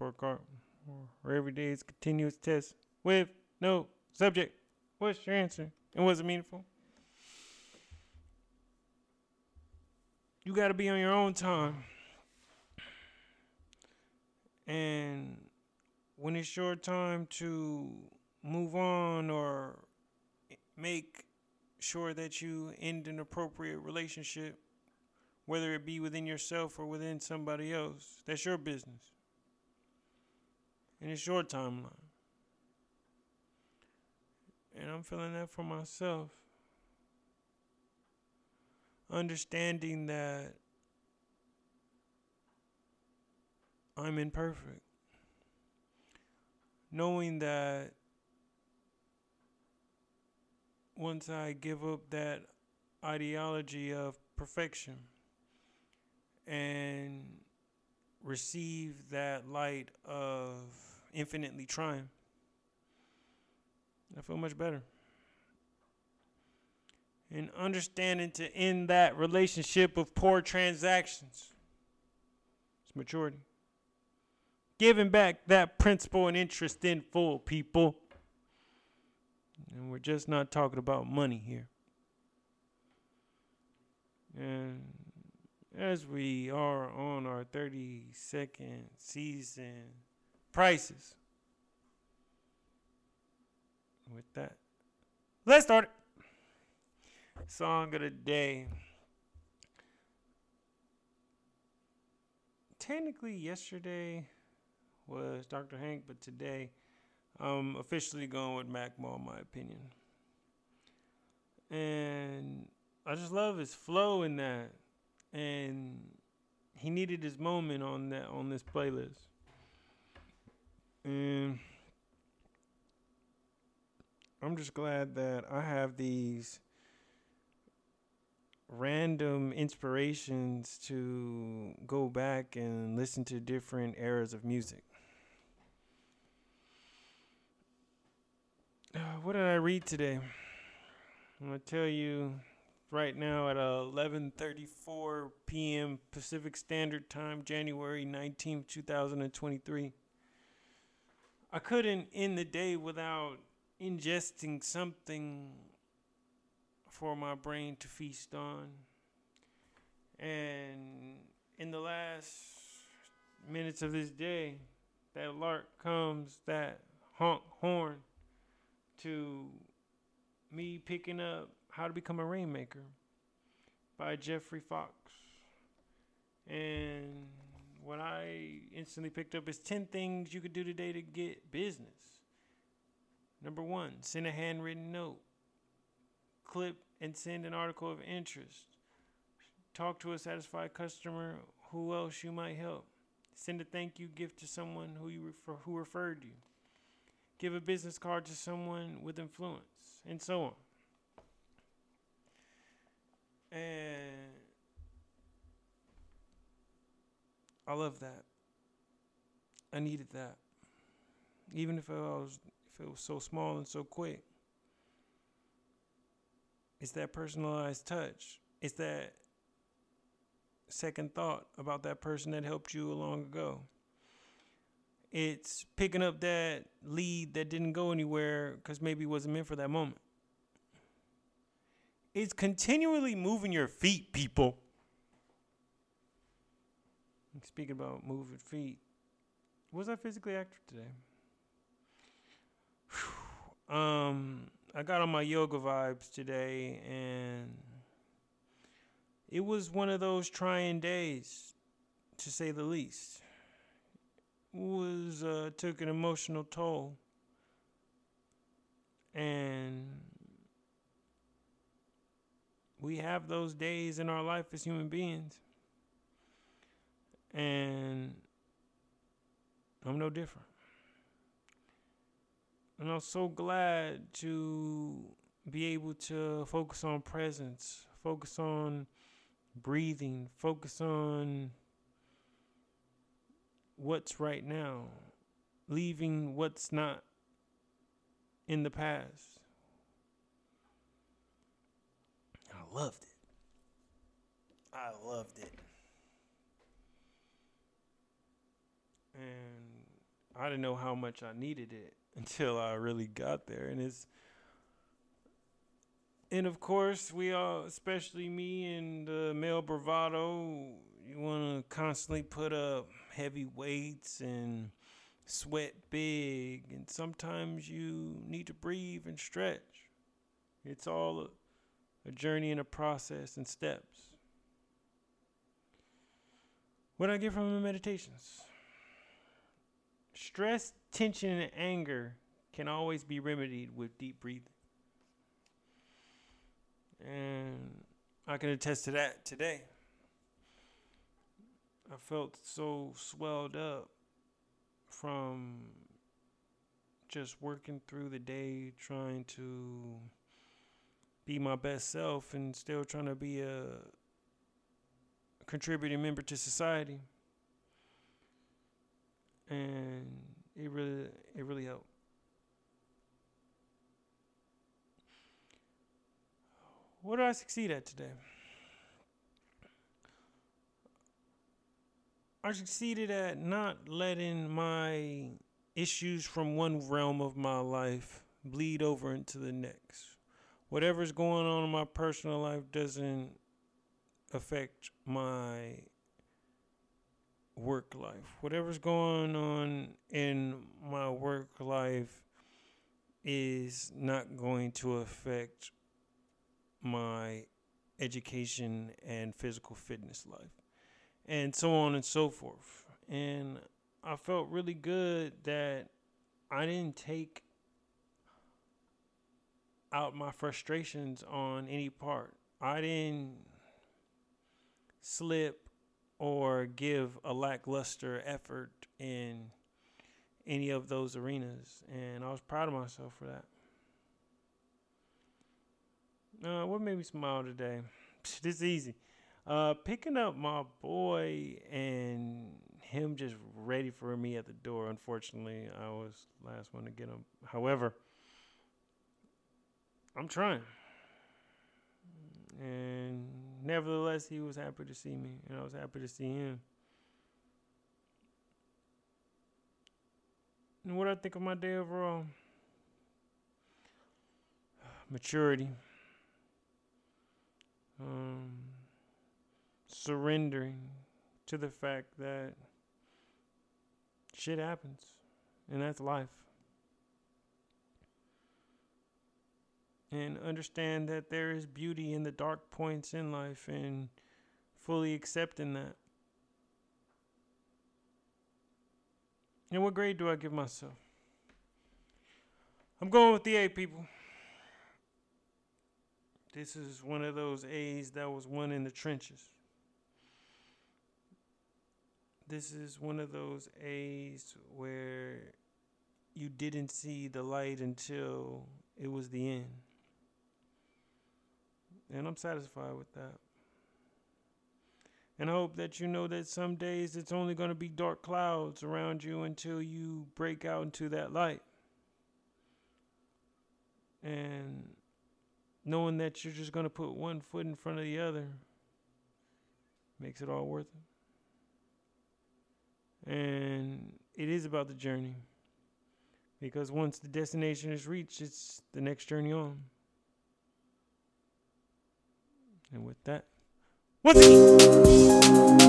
or every day is continuous test with no subject. What's your answer? And was it meaningful? You got to be on your own time. And when it's your time to move on or make sure that you end an appropriate relationship, whether it be within yourself or within somebody else, that's your business. And it's your timeline. And I'm feeling that for myself. Understanding that I'm imperfect. Knowing that once I give up that ideology of perfection and receive that light of infinitely trying, I feel much better. And understanding to end that relationship of poor transactions. It's maturity. Giving back that principal and interest in full, people. And we're just not talking about money here. And as we are on our 32nd season prices, with that, let's start. Song of the day. Technically, yesterday was Dr. Hank, but today I'm officially going with Mac Mall, in my opinion. And I just love his flow in that. And he needed his moment on that on this playlist. And I'm just glad that I have these random inspirations to go back and listen to different eras of music. Uh, what did I read today? I'm gonna tell you right now at 11:34 p.m. Pacific Standard Time, January 19th, 2023. I couldn't end the day without ingesting something for my brain to feast on. And in the last minutes of this day, that lark comes, that honk horn to me picking up How to Become a Rainmaker by Jeffrey Fox. And what I instantly picked up is 10 things you could do today to get business. Number one, send a handwritten note. Clip and send an article of interest. Talk to a satisfied customer who else you might help. Send a thank you gift to someone who you refer, who referred you give a business card to someone with influence, and so on. And I love that. I needed that. Even if it was if it was so small and so quick. It's that personalized touch. It's that second thought about that person that helped you long ago. It's picking up that lead that didn't go anywhere because maybe it wasn't meant for that moment. It's continually moving your feet, people. Speaking about moving feet, was I physically active today? Um, I got on my yoga vibes today, and it was one of those trying days, to say the least. Was uh, took an emotional toll, and we have those days in our life as human beings, and I'm no different. And I'm so glad to be able to focus on presence, focus on breathing, focus on what's right now, leaving what's not in the past. I loved it. I loved it. And I didn't know how much I needed it until I really got there. And it's and of course we all especially me and uh, the male bravado you want to constantly put up heavy weights and sweat big. And sometimes you need to breathe and stretch. It's all a, a journey and a process and steps. What I get from the meditations stress tension and anger can always be remedied with deep breathing and I can attest to that today. I felt so swelled up from just working through the day, trying to be my best self and still trying to be a contributing member to society. And it really it really helped. What did I succeed at today? I succeeded at not letting my issues from one realm of my life bleed over into the next. Whatever's going on in my personal life doesn't affect my work life. Whatever's going on in my work life is not going to affect my education and physical fitness life, and so on and so forth. And I felt really good that I didn't take out my frustrations on any part. I didn't slip or give a lackluster effort in any of those arenas. And I was proud of myself for that. Uh, what made me smile today? this is easy. Uh, picking up my boy and him just ready for me at the door. Unfortunately, I was last one to get him. However, I'm trying. Nevertheless, he was happy to see me, and I was happy to see him. And what I think of my day overall? Maturity um, surrendering to the fact that shit happens, and that's life. And understand that there is beauty in the dark points in life and fully accepting that. And what grade do I give myself? I'm going with the A, people. This is one of those A's that was won in the trenches. This is one of those A's where you didn't see the light until it was the end. And I'm satisfied with that. And I hope that you know that some days it's only going to be dark clouds around you until you break out into that light. And knowing that you're just going to put one foot in front of the other makes it all worth it. And it is about the journey. Because once the destination is reached, it's the next journey on. And with that, what's